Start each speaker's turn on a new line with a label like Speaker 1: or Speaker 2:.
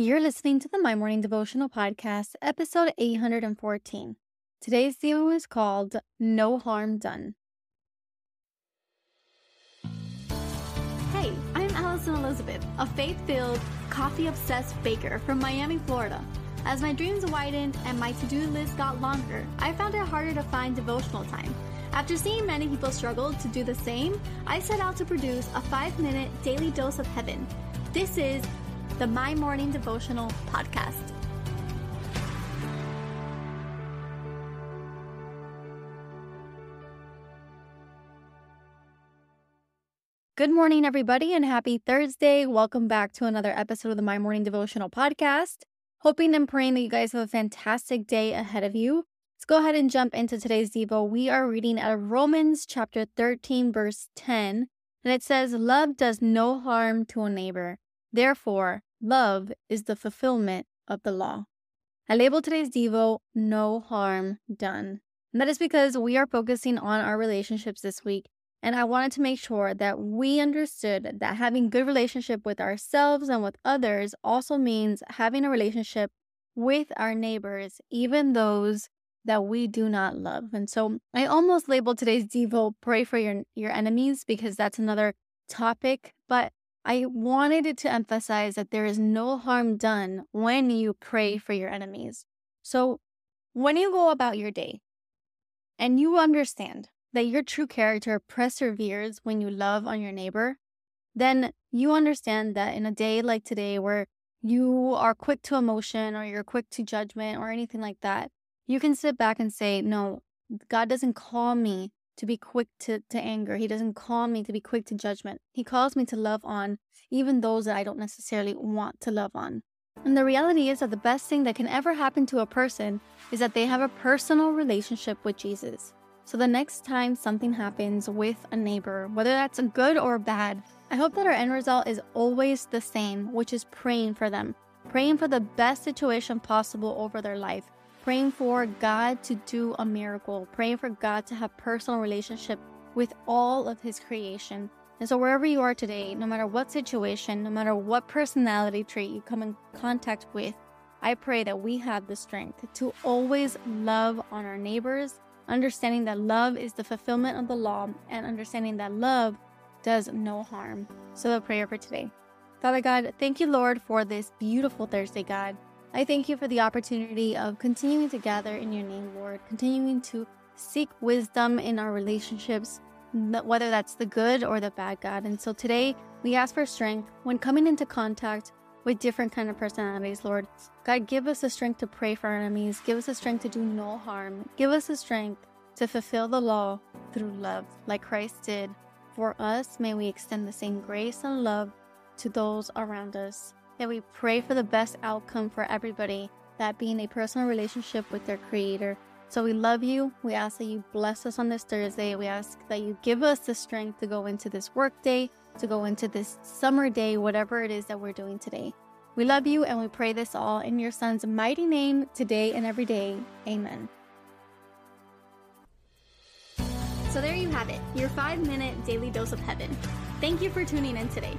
Speaker 1: You're listening to the My Morning Devotional Podcast, episode 814. Today's theme is called No Harm Done.
Speaker 2: Hey, I'm Alison Elizabeth, a faith filled, coffee obsessed baker from Miami, Florida. As my dreams widened and my to do list got longer, I found it harder to find devotional time. After seeing many people struggle to do the same, I set out to produce a five minute daily dose of heaven. This is the My Morning Devotional podcast.
Speaker 1: Good morning, everybody, and happy Thursday. Welcome back to another episode of the My Morning Devotional podcast. Hoping and praying that you guys have a fantastic day ahead of you. Let's go ahead and jump into today's Devo. We are reading out of Romans chapter 13, verse 10, and it says, Love does no harm to a neighbor. Therefore, Love is the fulfillment of the law. I label today's Devo No Harm Done. And that is because we are focusing on our relationships this week. And I wanted to make sure that we understood that having good relationship with ourselves and with others also means having a relationship with our neighbors, even those that we do not love. And so I almost labeled today's Devo pray for your your enemies because that's another topic, but I wanted it to emphasize that there is no harm done when you pray mm-hmm. for your enemies. So, when you go about your day and you understand that your true character perseveres when you love on your neighbor, then you understand that in a day like today where you are quick to emotion or you're quick to judgment or anything like that, you can sit back and say, No, God doesn't call me to be quick to, to anger. He doesn't call me to be quick to judgment. He calls me to love on even those that I don't necessarily want to love on. And the reality is that the best thing that can ever happen to a person is that they have a personal relationship with Jesus. So the next time something happens with a neighbor, whether that's a good or bad, I hope that our end result is always the same, which is praying for them, praying for the best situation possible over their life, praying for God to do a miracle, praying for God to have personal relationship with all of his creation. And so wherever you are today, no matter what situation, no matter what personality trait you come in contact with, I pray that we have the strength to always love on our neighbors, understanding that love is the fulfillment of the law and understanding that love does no harm. So the prayer for today. Father God, thank you, Lord, for this beautiful Thursday, God. I thank you for the opportunity of continuing to gather in your name, Lord, continuing to seek wisdom in our relationships, whether that's the good or the bad, God. And so today we ask for strength when coming into contact with different kind of personalities, Lord. God, give us the strength to pray for our enemies. Give us the strength to do no harm. Give us the strength to fulfill the law through love, like Christ did. For us, may we extend the same grace and love to those around us that we pray for the best outcome for everybody, that being a personal relationship with their Creator. So we love you. We ask that you bless us on this Thursday. We ask that you give us the strength to go into this work day, to go into this summer day, whatever it is that we're doing today. We love you and we pray this all in your Son's mighty name today and every day. Amen.
Speaker 2: So there you have it, your five minute daily dose of heaven. Thank you for tuning in today.